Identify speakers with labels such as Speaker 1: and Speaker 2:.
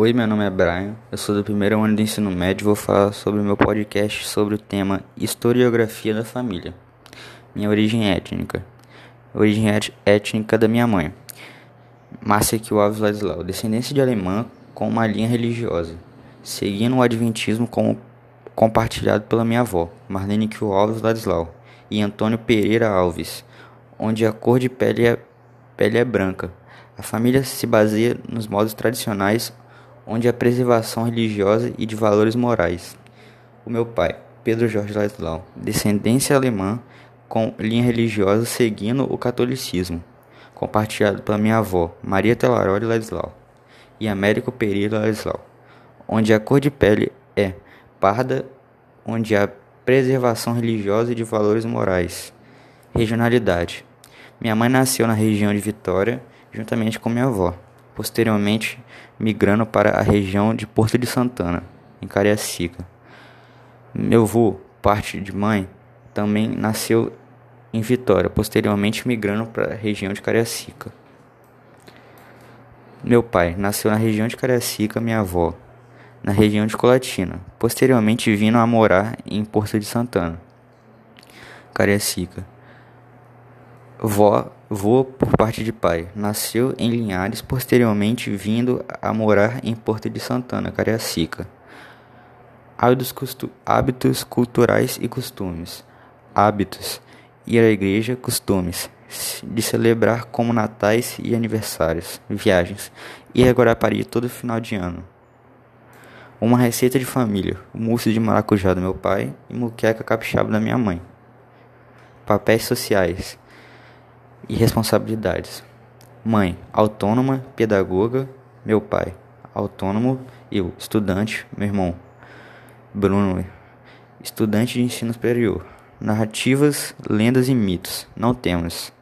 Speaker 1: Oi, meu nome é Brian, eu sou do primeiro ano do ensino médio e vou falar sobre o meu podcast sobre o tema Historiografia da Família. Minha origem étnica. Origem étnica da minha mãe. Márcia Alves Ladislau, descendência de alemã com uma linha religiosa, seguindo o adventismo como compartilhado pela minha avó, Marlene Alves Ladislau, e Antônio Pereira Alves, onde a cor de pele é, pele é branca. A família se baseia nos modos tradicionais onde a preservação religiosa e de valores morais. O meu pai, Pedro Jorge Ladislau, descendência alemã com linha religiosa seguindo o catolicismo, compartilhado pela minha avó, Maria Telaroli Ladislau, e Américo Pereira Ladislau, onde a cor de pele é parda, onde há preservação religiosa e de valores morais. Regionalidade. Minha mãe nasceu na região de Vitória, juntamente com minha avó posteriormente migrando para a região de Porto de Santana, em Cariacica. Meu avô, parte de mãe, também nasceu em Vitória, posteriormente migrando para a região de Cariacica. Meu pai nasceu na região de Cariacica, minha avó na região de Colatina, posteriormente vindo a morar em Porto de Santana, Cariacica. Vó, vô por parte de pai. Nasceu em Linhares, posteriormente vindo a morar em Porto de Santana, Cariacica. Hábitos, hábitos culturais e costumes. Hábitos. Ir à igreja, costumes. De celebrar como natais e aniversários. Viagens. Ir a Guarapari todo final de ano. Uma receita de família. Mousse de maracujá do meu pai e muqueca capixaba da minha mãe. Papéis sociais e responsabilidades. Mãe, autônoma, pedagoga. Meu pai, autônomo. Eu, estudante. Meu irmão, Bruno, estudante de ensino superior. Narrativas, lendas e mitos. Não temos.